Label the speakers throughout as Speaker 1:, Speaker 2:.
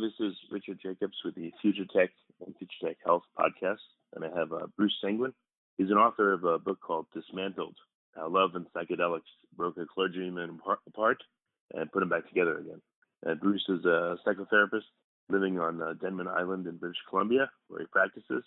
Speaker 1: This is Richard Jacobs with the Future Tech and Future Tech Health podcast, and I have uh, Bruce Sanguin. He's an author of a book called Dismantled How Love and Psychedelics Broke a Clergyman Apart and Put Him Back Together Again. And Bruce is a psychotherapist living on uh, Denman Island in British Columbia, where he practices.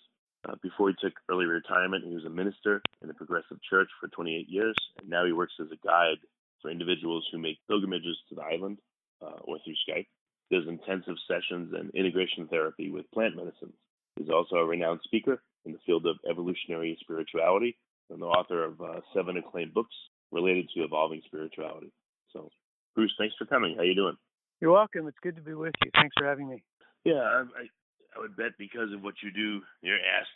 Speaker 1: Uh, before he took early retirement, he was a minister in a progressive church for 28 years, and now he works as a guide for individuals who make pilgrimages to the island uh, or through Skype does intensive sessions and integration therapy with plant medicines. He's also a renowned speaker in the field of evolutionary spirituality and the author of uh, seven acclaimed books related to evolving spirituality. So, Bruce, thanks for coming. How you doing?
Speaker 2: You're welcome. It's good to be with you. Thanks for having me.
Speaker 1: Yeah, I, I, I would bet because of what you do, you're asked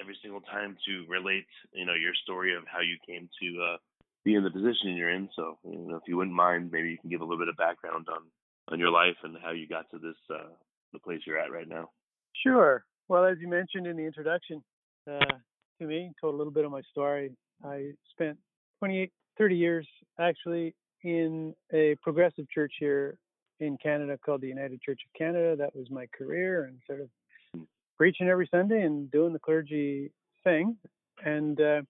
Speaker 1: every single time to relate, you know, your story of how you came to uh, be in the position you're in. So, you know, if you wouldn't mind, maybe you can give a little bit of background on on your life and how you got to this uh, the place you're at right now.
Speaker 2: Sure. Well, as you mentioned in the introduction uh, to me, told a little bit of my story. I spent 28, 30 years actually in a progressive church here in Canada called the United Church of Canada. That was my career and sort of preaching every Sunday and doing the clergy thing. And uh,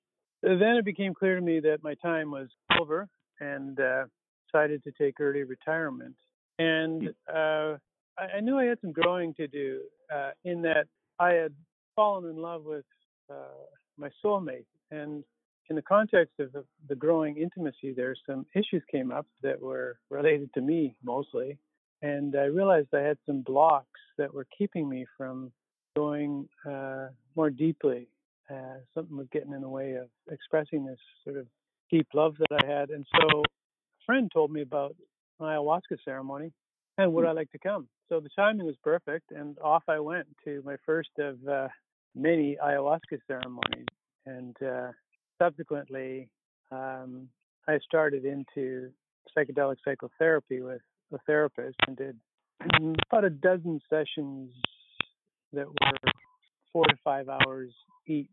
Speaker 2: then it became clear to me that my time was over and uh, decided to take early retirement and uh, I, I, knew I had some growing to do uh, in that I had fallen in love with uh, my soulmate. And in the context of the, the, growing intimacy, there some issues came up that were related to me mostly. And I realized I had some blocks that were keeping me from going uh, more deeply. Uh, something was getting in the way of expressing this sort of deep love that I had. And so a friend told me about ayahuasca ceremony and would hmm. I like to come? So the timing was perfect, and off I went to my first of uh, many ayahuasca ceremonies. And uh, subsequently, um, I started into psychedelic psychotherapy with a therapist and did about a dozen sessions that were four to five hours each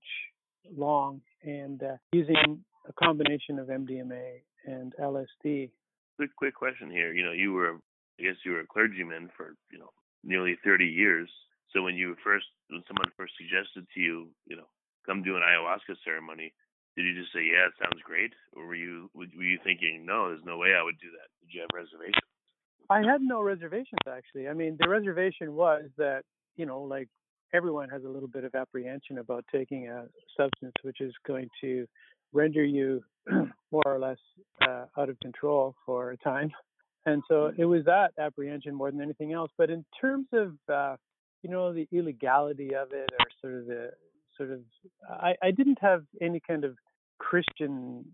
Speaker 2: long and uh, using a combination of MDMA and LSD
Speaker 1: quick quick question here. You know, you were I guess you were a clergyman for you know nearly 30 years. So when you first when someone first suggested to you, you know, come do an ayahuasca ceremony, did you just say, "Yeah, it sounds great," or were you were you thinking, "No, there's no way I would do that"? Did you have reservations?
Speaker 2: I had no reservations actually. I mean, the reservation was that you know, like everyone has a little bit of apprehension about taking a substance which is going to render you more or less uh, out of control for a time. And so mm-hmm. it was that apprehension more than anything else. But in terms of, uh, you know, the illegality of it or sort of the sort of, I, I didn't have any kind of Christian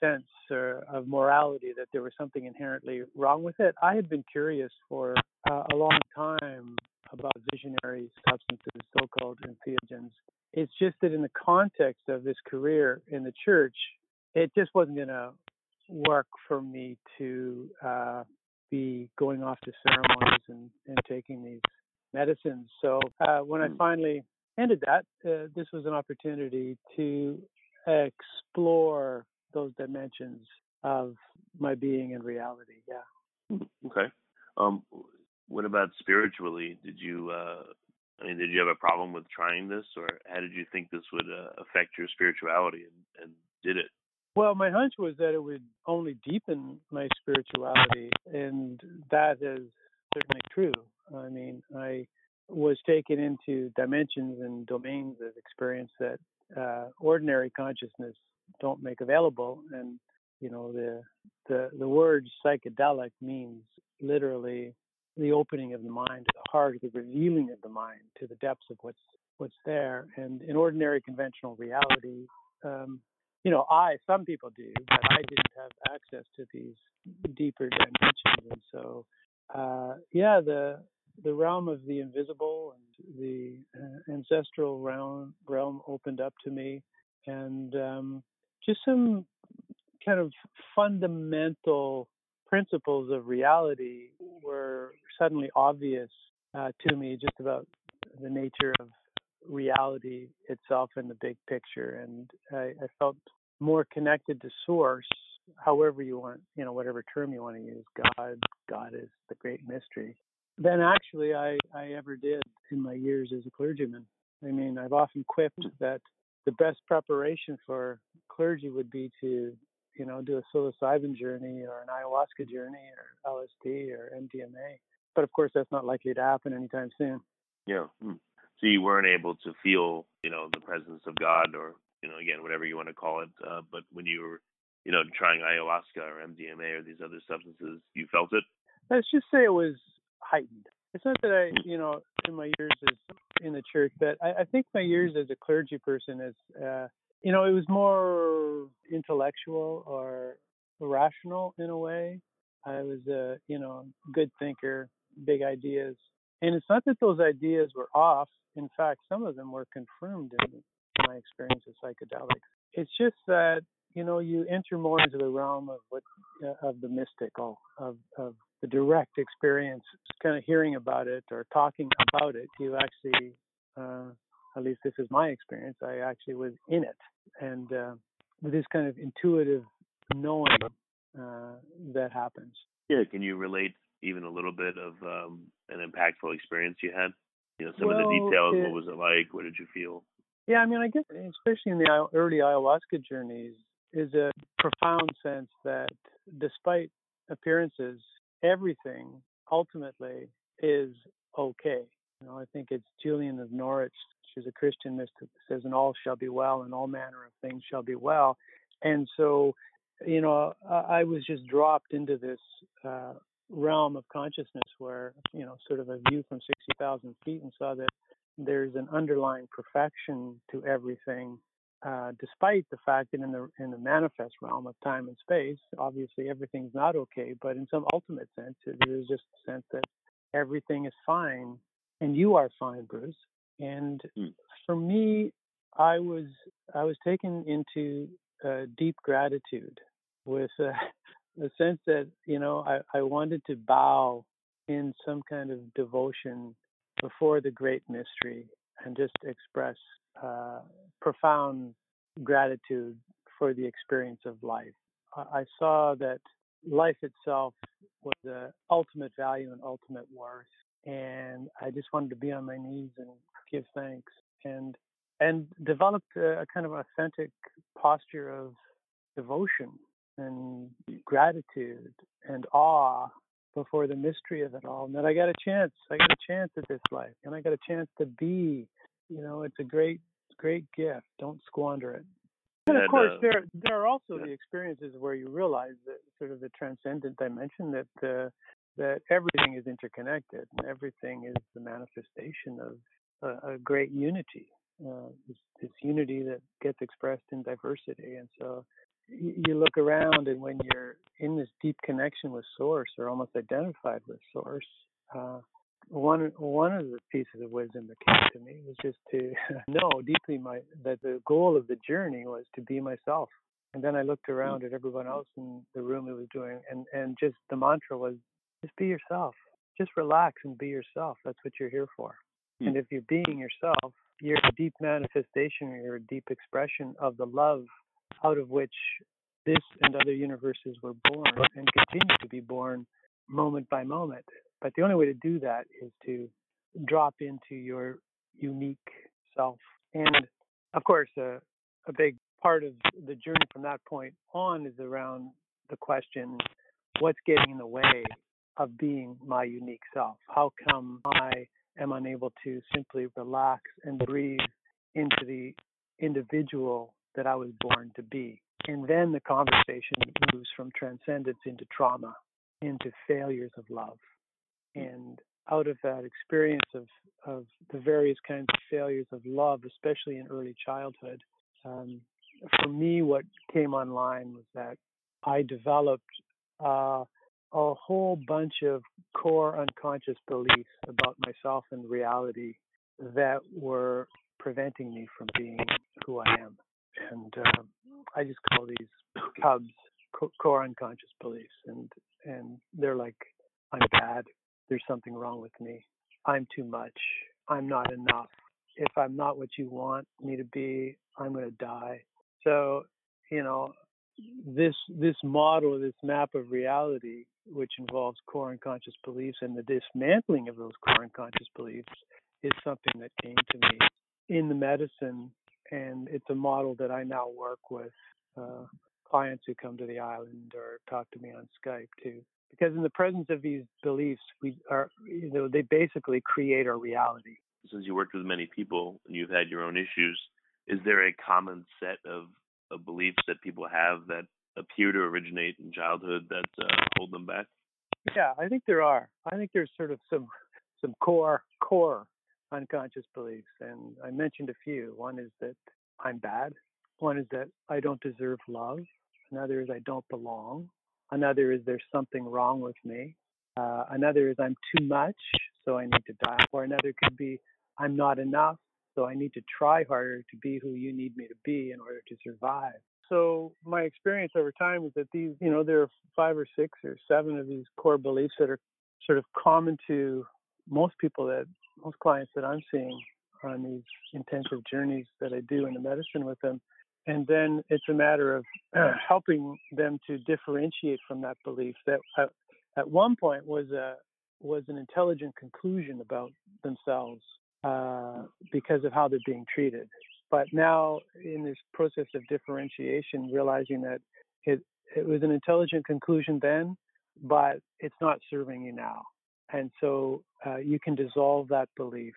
Speaker 2: sense or of morality that there was something inherently wrong with it. I had been curious for uh, a long time about visionary substances, so-called entheogens. It's just that in the context of this career in the church, it just wasn't going to work for me to uh, be going off to ceremonies and, and taking these medicines. So uh, when I hmm. finally ended that, uh, this was an opportunity to explore those dimensions of my being and reality. Yeah.
Speaker 1: Hmm, okay. Um, what about spiritually? Did you, uh, I mean, did you have a problem with trying this, or how did you think this would uh, affect your spirituality, and, and did it?
Speaker 2: Well, my hunch was that it would only deepen my spirituality, and that is certainly true. I mean, I was taken into dimensions and domains of experience that uh, ordinary consciousness don't make available. And you know, the the the word psychedelic means literally the opening of the mind to the heart, the revealing of the mind to the depths of what's what's there. And in ordinary conventional reality, um, you know, I some people do, but I didn't have access to these deeper dimensions, and so uh, yeah, the the realm of the invisible and the uh, ancestral realm realm opened up to me, and um, just some kind of fundamental principles of reality were suddenly obvious uh, to me, just about the nature of reality itself in the big picture, and I, I felt more connected to source however you want, you know, whatever term you want to use, God, God is the great mystery, than actually I, I ever did in my years as a clergyman. I mean, I've often quipped hmm. that the best preparation for clergy would be to, you know, do a psilocybin journey or an ayahuasca journey or LSD or MDMA. But of course, that's not likely to happen anytime soon.
Speaker 3: Yeah. Hmm. So you weren't able to feel, you know, the presence of God or, you know, again, whatever you want to call it. Uh, but when you were you know, trying ayahuasca or MDMA or these other substances, you felt it?
Speaker 2: Let's just say it was heightened. It's not that I, hmm. you know, in my years as church, but I, I think my years as a clergy person is, uh, you know, it was more intellectual or rational in a way. I was a, you know, good thinker, big ideas. And it's not that those ideas were off. In fact, some of them were confirmed in my experience with psychedelics. It's just that you know, you enter more into the realm of what uh, of the mystical, of of the direct experience, kind of hearing about it or talking about it. You actually, uh, at least this is my experience. I actually was in it, and uh, this kind of intuitive knowing uh, that happens.
Speaker 3: Yeah, can you relate even a little bit of um, an impactful experience you had? You know, some
Speaker 2: well,
Speaker 3: of the details.
Speaker 2: It,
Speaker 3: what was it like? What did you feel?
Speaker 2: Yeah, I mean, I guess especially in the early ayahuasca journeys, is a profound sense that despite appearances, everything ultimately is okay. You know, I think it's Julian of Norwich, she's a Christian mystic, says, and all shall be well, and all manner of things shall be well. And so, you know, I was just dropped into this uh, realm of consciousness where, you know, sort of a view from 60,000 feet and saw that there's an underlying perfection to everything uh, despite the fact that in the in the manifest realm of time and space, obviously everything's not okay. But in some ultimate sense, there's just a sense that everything is fine, and you are fine, Bruce. And mm. for me, I was I was taken into uh, deep gratitude with uh, a sense that you know I, I wanted to bow in some kind of devotion before the great mystery and just express uh, profound gratitude for the experience of life. I saw that life itself was the ultimate value and ultimate worth, and I just wanted to be on my knees and give thanks and and developed a, a kind of authentic posture of devotion and gratitude and awe before the mystery of it all. And that I got a chance. I got a chance at this life, and I got a chance to be. You know, it's a great great gift. Don't squander it. And of course, uh, there there are also the experiences where you realize that sort of the transcendent dimension that uh, that everything is interconnected and everything is the manifestation of a, a great unity. Uh, this, this, unity that gets expressed in diversity, and so you, you look around, and when you're in this deep connection with Source, or almost identified with Source, uh, one one of the pieces of wisdom that came to me was just to know deeply my that the goal of the journey was to be myself. And then I looked mm. around at everyone else in the room who was doing, and and just the mantra was just be yourself, just relax and be yourself. That's what you're here for. Mm. And if you're being yourself, you're a deep manifestation, you're a deep expression of the love out of which this and other universes were born and continue to be born moment by moment. But the only way to do that is to drop into your unique self. And of course, uh, a big part of the journey from that point on is around the question what's getting in the way of being my unique self? How come I am unable to simply relax and breathe into the individual that I was born to be? And then the conversation moves from transcendence into trauma, into failures of love. And out of that experience of, of the various kinds of failures of love, especially in early childhood, um, for me, what came online was that I developed uh, a whole bunch of core unconscious beliefs about myself and reality that were preventing me from being who I am. And um, I just call these cubs core unconscious beliefs. And, and they're like, I'm bad. There's something wrong with me. I'm too much. I'm not enough. If I'm not what you want me to be, I'm going to die. So, you know, this this model, this map of reality, which involves core unconscious beliefs and the dismantling of those core unconscious beliefs, is something that came to me in the medicine, and it's a model that I now work with uh, clients who come to the island or talk to me on Skype too. Because in the presence of these beliefs, we are, you know, they basically create our reality.
Speaker 3: Since you worked with many people and you've had your own issues, is there a common set of, of beliefs that people have that appear to originate in childhood that uh, hold them back?
Speaker 2: Yeah, I think there are. I think there's sort of some some core core unconscious beliefs, and I mentioned a few. One is that I'm bad. One is that I don't deserve love. Another is I don't belong. Another is there's something wrong with me. Uh, another is I'm too much, so I need to die. Or another could be I'm not enough, so I need to try harder to be who you need me to be in order to survive. So my experience over time is that these, you know, there are five or six or seven of these core beliefs that are sort of common to most people that most clients that I'm seeing on these intensive journeys that I do in the medicine with them. And then it's a matter of uh, helping them to differentiate from that belief that at, one point was a was an intelligent conclusion about themselves uh, because of how they're being treated. But now, in this process of differentiation, realizing that it, it was an intelligent conclusion then, but it's not serving you now. And so uh, you can dissolve that belief.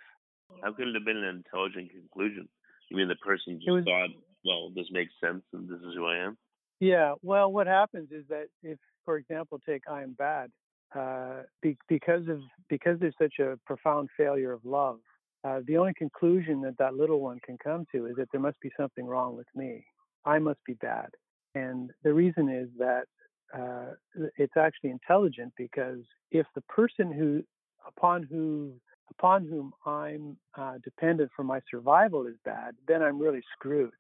Speaker 3: How could it have been an intelligent conclusion? You mean the person just was, thought, well, this makes sense and this is who I am?
Speaker 2: Yeah. Well, what happens is that if, for example, take I am bad, uh, be, because of because there's such a profound failure of love, uh, the only conclusion that that little one can come to is that there must be something wrong with me. I must be bad. And the reason is that uh, it's actually intelligent because if the person who, upon who, upon whom I'm uh, dependent for my survival is bad, then I'm really screwed.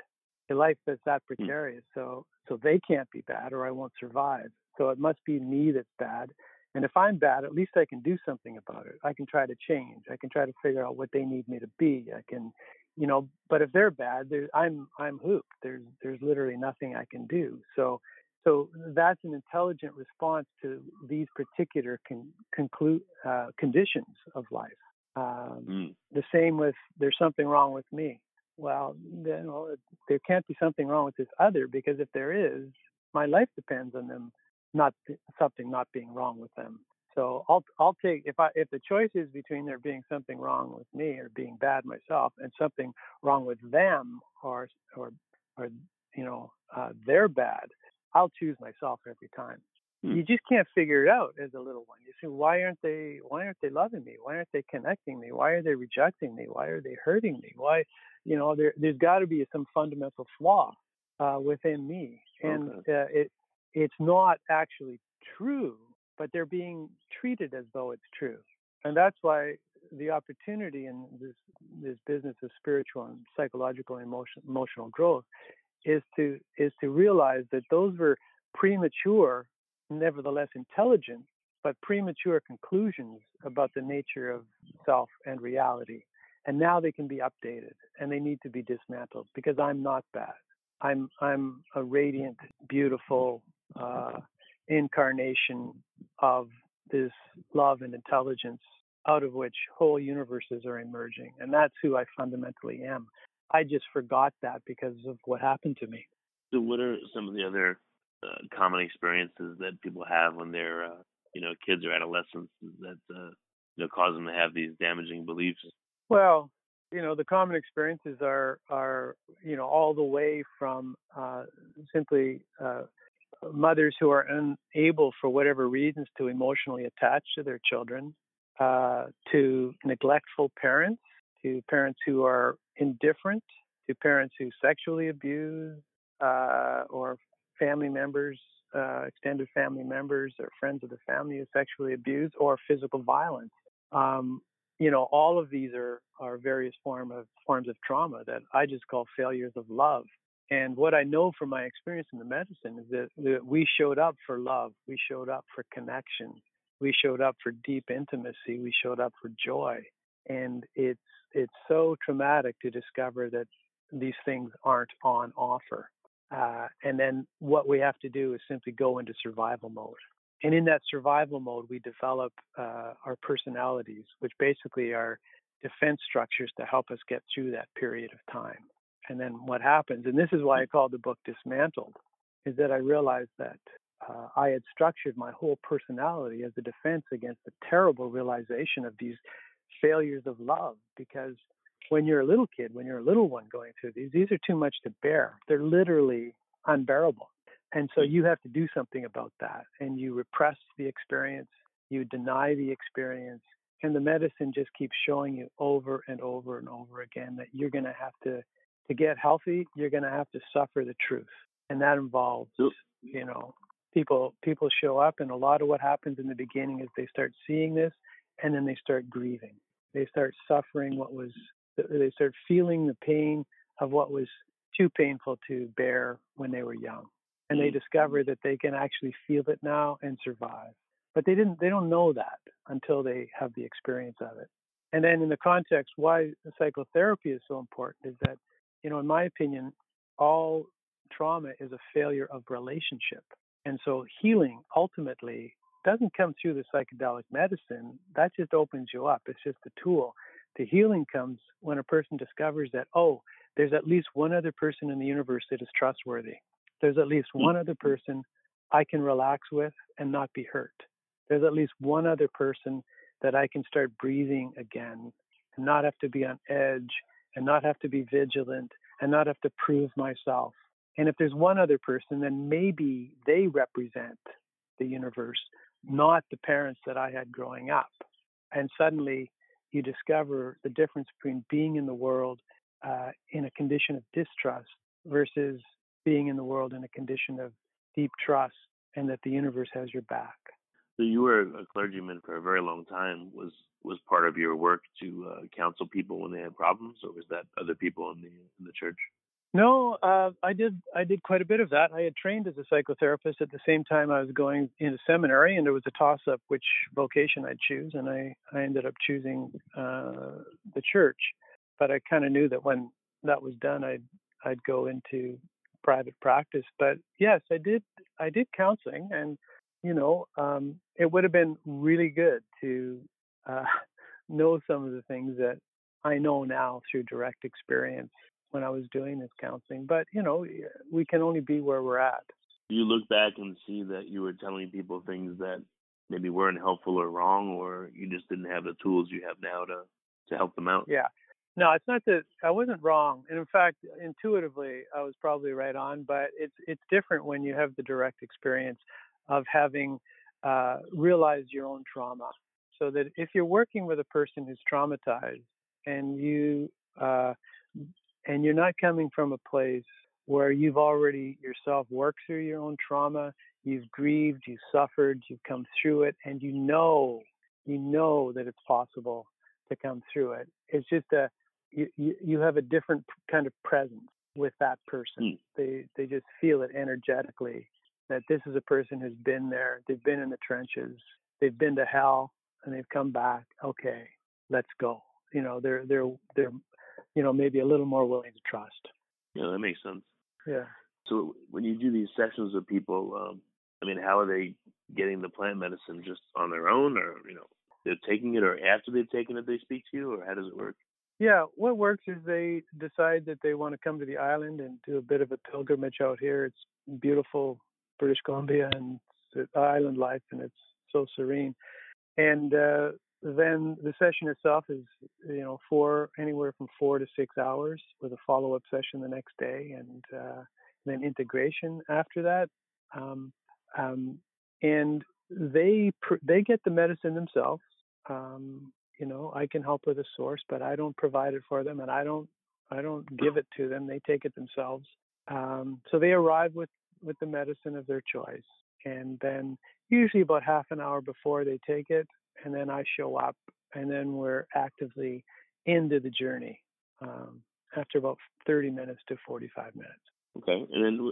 Speaker 2: A life that's that hmm. precarious, so so they can't be bad, or I won't survive. So it must be me that's bad, and if I'm bad, at least I can do something about it. I can try to change. I can try to figure out what they need me to be. I can, you know. But if they're bad, I'm I'm hooped. There's there's literally nothing I can do. So so that's an intelligent response to these particular con, conclude uh, conditions of life. Um, mm. The same with there's something wrong with me. Well, you know, there can't be something wrong with this other because if there is, my life depends on them not something not being wrong with them. So I'll I'll take if I if the choice is between there being something wrong with me or being bad myself and something wrong with them or or or you know uh, they're bad, I'll choose myself every time. Hmm. You just can't figure it out as a little one. You say, why aren't they why aren't they loving me? Why aren't they connecting me? Why are they rejecting me? Why are they hurting me? Why you know there there's got to be some fundamental flaw uh, within me, and okay. uh, it it's not actually true, but they're being treated as though it's true. And that's why the opportunity in this this business of spiritual and psychological and emotion, emotional growth is to is to realize that those were premature, nevertheless intelligent, but premature conclusions about the nature of self and reality. And now they can be updated and they need to be dismantled because I'm not bad. I'm I'm a radiant, beautiful, uh, incarnation of this love and intelligence out of which whole universes are emerging. And that's who I fundamentally am. I just forgot that because of what happened to me.
Speaker 3: So, what are some of the other uh, common experiences that people have when they're, uh, you know kids or adolescents that uh, you know cause them to have these damaging beliefs?
Speaker 2: Well, you know the common experiences are are you know all the way from uh, simply uh, mothers who are unable for whatever reasons to emotionally attach to their children uh, to neglectful parents to parents who are indifferent to parents who sexually abuse uh, or family members uh, extended family members or friends of the family who sexually abuse or physical violence um, you know, all of these are, are various form of forms of trauma that I just call failures of love. And what I know from my experience in the medicine is that, that we showed up for love, we showed up for connection, we showed up for deep intimacy, we showed up for joy. And it's it's so traumatic to discover that these things aren't on offer. Uh, and then what we have to do is simply go into survival mode. And in that survival mode, we develop uh, our personalities, which basically are defense structures to help us get through that period of time. And then what happens, and this is why I called the book Dismantled, is that I realized that uh, I had structured my whole personality as a defense against the terrible realization of these failures of love. Because when you're a little kid, when you're a little one going through these, these are too much to bear. They're literally unbearable. And so you have to do something about that. And you repress the experience, you deny the experience. And the medicine just keeps showing you over and over and over again that you're going to have to, to get healthy, you're going to have to suffer the truth. And that involves, you know, people, people show up. And a lot of what happens in the beginning is they start seeing this and then they start grieving. They start suffering what was, they start feeling the pain of what was too painful to bear when they were young and they mm-hmm. discover that they can actually feel it now and survive. But they didn't they don't know that until they have the experience of it. And then in the context why psychotherapy is so important is that, you know, in my opinion, all trauma is a failure of relationship. And so healing ultimately doesn't come through the psychedelic medicine. That just opens you up. It's just a tool. The healing comes when a person discovers that, oh, there's at least one other person in the universe that is trustworthy there's at least mm. one other person I can relax with and not be hurt. There's at least one other person that I can start breathing again and not have to be on edge and not have to be vigilant and not have to prove myself. And if there's one other person, then maybe they represent the universe, not the parents that I had growing up. And suddenly you discover the difference between being in the world uh, in a condition of distrust versus being in the world in a condition of deep trust and that the universe has your back.
Speaker 3: So you were a clergyman for a very long time. Was was part of your work to uh, counsel people when they had problems, or was that other people in the in the church?
Speaker 2: No, uh, I did. I did quite a bit of that. I had trained as a psychotherapist at the same time I was going into seminary, and there was a toss-up which vocation I'd choose, and I I ended up choosing uh, the church. But I kind of knew that when that was done, I'd I'd go into private practice. But yes, I did I did counseling, and you know, um, it would have been really good to uh, know some of the things that I know now through direct experience when I was doing this counseling. But you know, we can only be where we're at.
Speaker 3: You look back and see that you were telling people things that maybe weren't helpful or wrong, or you just didn't have the tools you have now to to help them out.
Speaker 2: Yeah, no, it's not that I wasn't wrong. And in fact, intuitively, I was probably right on. But it's it's different when you have the direct experience of having uh, realized your own trauma. So that if you're working with a person who's traumatized and you uh, and you're not coming from a place where you've already yourself worked through your own trauma, you've grieved, you've suffered, you've come through it, and you know you know that it's possible to come through it. It's just a you, you, have a different kind of presence with that person. Mm. They they just feel it energetically that this is a person who's been there. They've been in the trenches. They've been to hell and they've come back. Okay, let's go. You know, they're they're they're you know maybe a little more willing to trust.
Speaker 3: Yeah, that makes sense.
Speaker 2: Yeah.
Speaker 3: So when you do these sessions with people, um, I mean, how are they getting the plant medicine just on their own, or you know, they're taking it, or after they've taken it, they speak to you, or how does it work?
Speaker 2: Yeah, what works is they decide that they want to come to the island and do a bit of a pilgrimage out here. It's beautiful British Columbia and island life, and it's so serene. And uh, then the session itself is, you know, four anywhere from four to six hours with a follow up session the next day, and uh, then integration after that. Um, um, and they they get the medicine themselves. Um, you know, I can help with a source, but I don't provide it for them, and I don't I don't give it to them. They take it themselves. Um, so they arrive with with the medicine of their choice, and then usually about half an hour before they take it, and then I show up, and then we're actively into the journey um, after about 30 minutes to 45 minutes.
Speaker 3: Okay, and then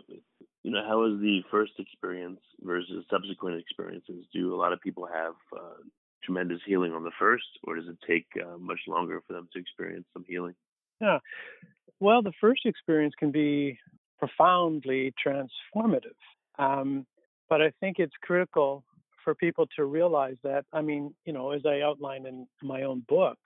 Speaker 3: you know how is the first experience versus subsequent experiences? Do a lot of people have uh, tremendous healing on the first, or does it take uh, much longer for them to experience some healing?
Speaker 2: Yeah, well, the first experience can be profoundly transformative, um, but I think it's critical for people to realize that. I mean, you know, as I outlined in my own book,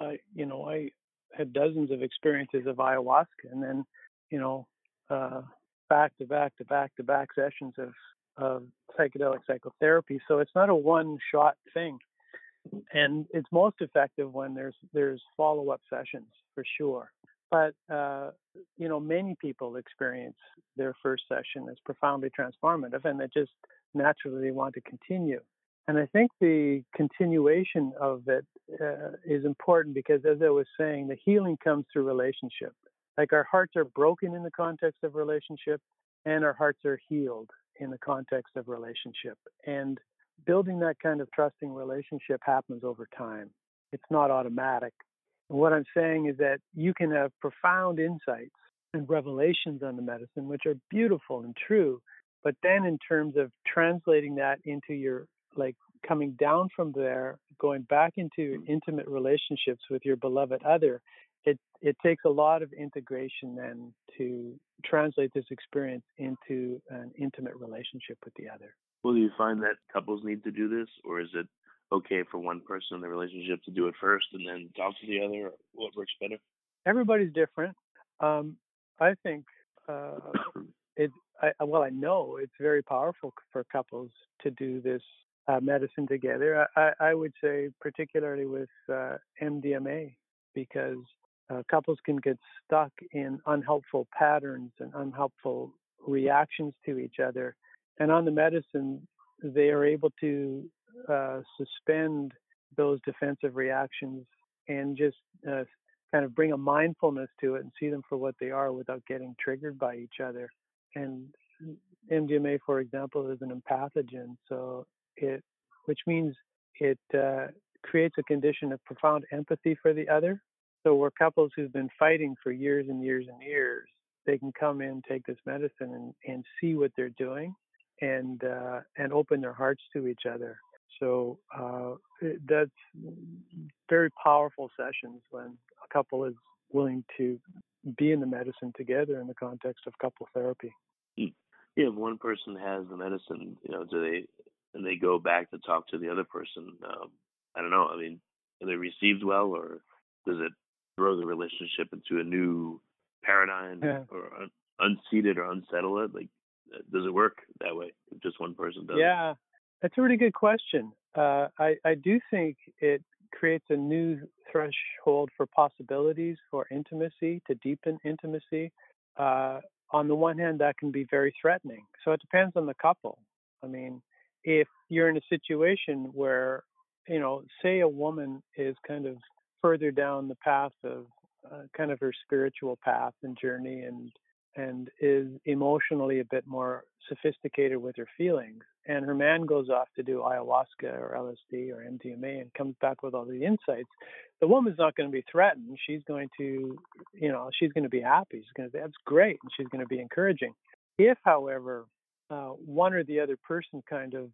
Speaker 2: I, you know, I had dozens of experiences of ayahuasca, and then, you know, uh, back to back to back to back sessions of, of psychedelic psychotherapy. So it's not a one shot thing. And it's most effective when there's there's follow up sessions for sure. But uh, you know, many people experience their first session as profoundly transformative, and they just naturally want to continue. And I think the continuation of it uh, is important because, as I was saying, the healing comes through relationship. Like our hearts are broken in the context of relationship, and our hearts are healed in the context of relationship. And building that kind of trusting relationship happens over time. It's not automatic. What I'm saying is that you can have profound insights and revelations on the medicine, which are beautiful and true. But then, in terms of translating that into your, like coming down from there, going back into mm. intimate relationships with your beloved other, it it takes a lot of integration then to translate this experience into an intimate relationship with the other.
Speaker 3: Well, do you find that couples need to do this, or is it okay for one person in the relationship to do it first and then talk to the other? What works better?
Speaker 2: Everybody's different. Um, I think uh, it. I, well, I know it's very powerful for couples to do this uh, medicine together. I, I, would say, particularly with uh, MDMA, because uh, couples can get stuck in unhelpful patterns and unhelpful reactions to each other. And on the medicine, they are able to uh, suspend those defensive reactions and just uh, kind of bring a mindfulness to it and see them for what they are without getting triggered by each other. And MDMA, for example, is an empathogen, so it, which means it uh, creates a condition of profound empathy for the other, so we're couples who've been fighting for years and years and years. They can come in, take this medicine, and, and see what they're doing, and uh, and open their hearts to each other. So uh, it, that's very powerful sessions when a couple is willing to be in the medicine together in the context of couple therapy.
Speaker 3: Hmm. Yeah, if one person has the medicine, you know, do they and they go back to talk to the other person? Um, I don't know. I mean, are they received well, or does it throw the relationship into a new paradigm yeah. or un- unseat or unsettle it? Like, uh, does it work that way if just one person does
Speaker 2: yeah, it? That's a really good question. Uh, I, I do think it creates a new threshold for possibilities for intimacy, to deepen intimacy. Uh, on the one hand, that can be very threatening. So it depends on the couple. I mean, if you're in a situation where, you know, say a woman is kind of further down the path of uh, kind of her spiritual path and journey and and is emotionally a bit more sophisticated with her feelings and her man goes off to do ayahuasca or LSD or MDMA and comes back with all the insights the woman's not going to be threatened. She's going to you know she's going to be happy. She's going to say that's great and she's going to be encouraging. If however uh, one or the other person kind of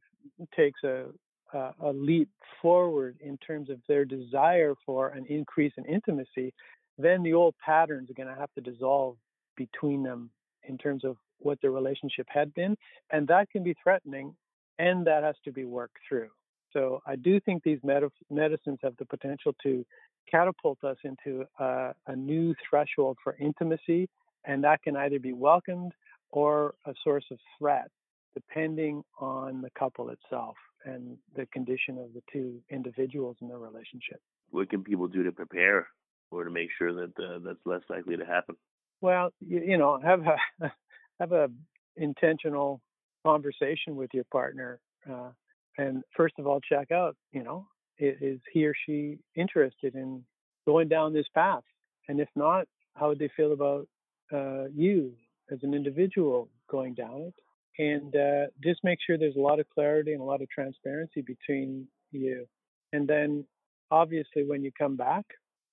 Speaker 2: takes a a leap forward in terms of their desire for an increase in intimacy, then the old patterns are going to have to dissolve between them in terms of what their relationship had been. And that can be threatening, and that has to be worked through. So I do think these med- medicines have the potential to catapult us into a, new threshold for intimacy, and that can either be welcomed or a source of threat depending on the couple itself. and the condition of the two individuals in their relationship.
Speaker 3: What can people do to prepare or to make sure that uh, that's less likely to happen?
Speaker 2: Well, you, you know, have a have a intentional conversation with your partner, uh, and first of all, check out, you know, is he or she interested in going down this path? And if not, how would they feel about uh, you as an individual going down it? And uh, just make sure there's a lot of clarity and a lot of transparency between you. And then, obviously, when you come back,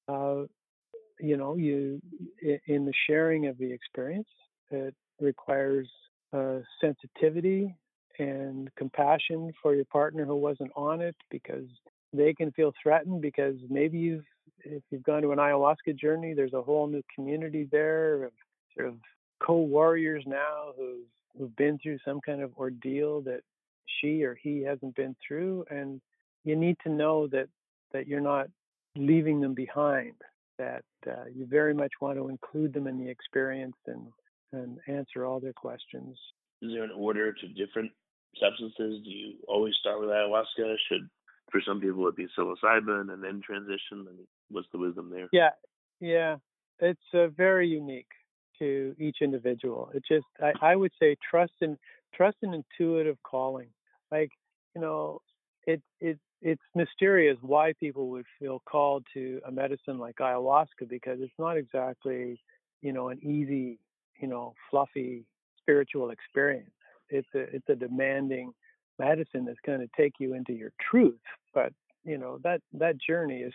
Speaker 2: uh, you know, you in the sharing of the experience, it requires uh, sensitivity and compassion for your partner who wasn't on it because they can feel threatened because maybe you've if you've gone to an ayahuasca journey there's a whole new community there of sort of co-warriors now who've who've been through some kind of ordeal that she or he hasn't been through and you need to know that that you're not leaving them behind that uh, you very much want to include them in the experience and and answer all their questions.
Speaker 3: Is there an order to different substances? Do you always start with ayahuasca? Should for some people it'd be psilocybin and then transition? And what's the wisdom there?
Speaker 2: Yeah yeah. It's uh, very unique to each individual. It just I, I would say trust in trust an intuitive calling. Like you know it it it's mysterious why people would feel called to a medicine like ayahuasca because it's not exactly you know an easy you know fluffy spiritual experience it's a it's a demanding medicine that's going to take you into your truth but you know that that journey is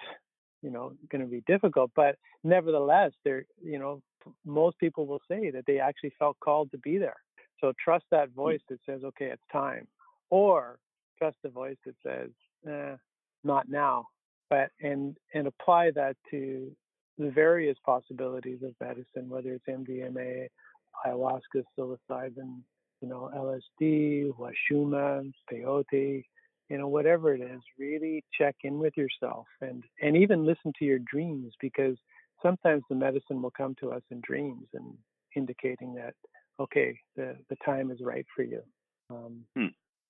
Speaker 2: you know going to be difficult but nevertheless there you know most people will say that they actually felt called to be there so trust that hmm. voice that says okay it's time or trust the voice that says eh, not now but and and apply that to the various possibilities of medicine whether it's mdma ayahuasca psilocybin you know, LSD, Wachuma, peyote, you know, whatever it is, really check in with yourself and and even listen to your dreams because sometimes the medicine will come to us in dreams and indicating that okay, the the time is right for you. Um, hmm.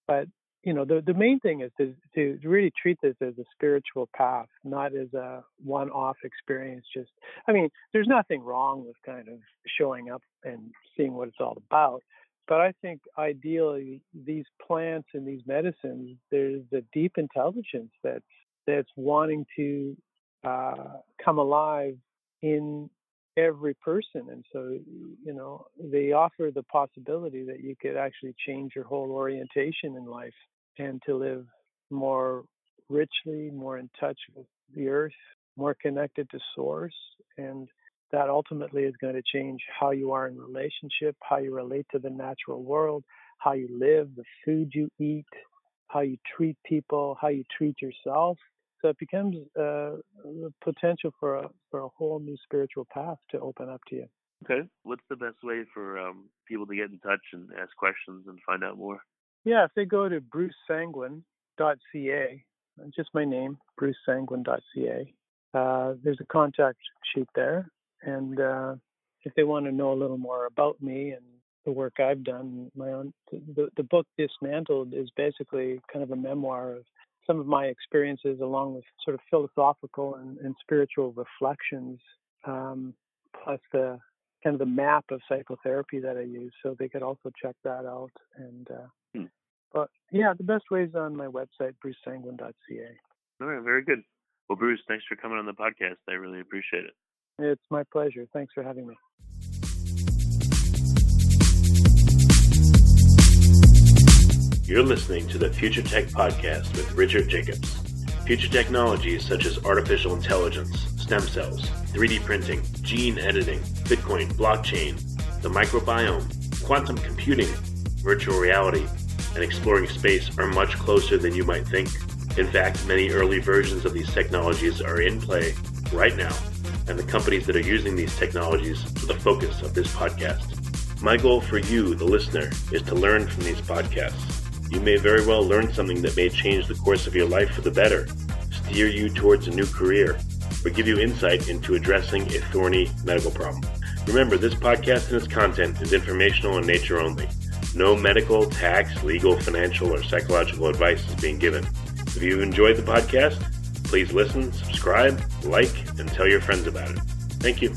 Speaker 2: But you know, the the main thing is to to really treat this as a spiritual path, not as a one-off experience. Just, I mean, there's nothing wrong with kind of showing up and seeing what it's all about but I think ideally these plants and these medicines, there's a deep intelligence that's that's wanting to uh, come alive in every person, and so you know they offer the possibility that you could actually change your whole orientation in life and to live more richly, more in touch with the earth, more connected to source, and that ultimately is going to change how you are in relationship, how you relate to the natural world, how you live, the food you eat, how you treat people, how you treat yourself. So it becomes uh, a potential for a for a whole new spiritual path to open up to you.
Speaker 3: Okay, what's the best way for um, people to get in touch and ask questions and find out more?
Speaker 2: Yeah, if they go to brucesanguin.ca, just my name, brucesanguin.ca. Uh, there's a contact sheet there, and uh, if they want to know a little more about me and the work I've done, my own the, the book Dismantled is basically kind of a memoir of some of my experiences along with sort of philosophical and, and spiritual reflections, um, plus the kind of the map of psychotherapy that I use. So they could also check that out. And uh, hmm. but yeah, the best way is on my website, brucesanguin.ca.
Speaker 3: All right, very good. Well, Bruce, thanks for coming on the podcast. I really appreciate it.
Speaker 2: It's my pleasure. Thanks for having me.
Speaker 1: You're listening to the Future Tech Podcast with Richard Jacobs. Future technologies such as artificial intelligence, stem cells, 3D printing, gene editing, Bitcoin, blockchain, the microbiome, quantum computing, virtual reality, and exploring space are much closer than you might think. In fact, many early versions of these technologies are in play right now and the companies that are using these technologies are the focus of this podcast. My goal for you, the listener, is to learn from these podcasts. You may very well learn something that may change the course of your life for the better, steer you towards a new career, or give you insight into addressing a thorny medical problem. Remember, this podcast and its content is informational in nature only. No medical, tax, legal, financial, or psychological advice is being given. If you've enjoyed the podcast, please listen, subscribe, like, and tell your friends about it. Thank you.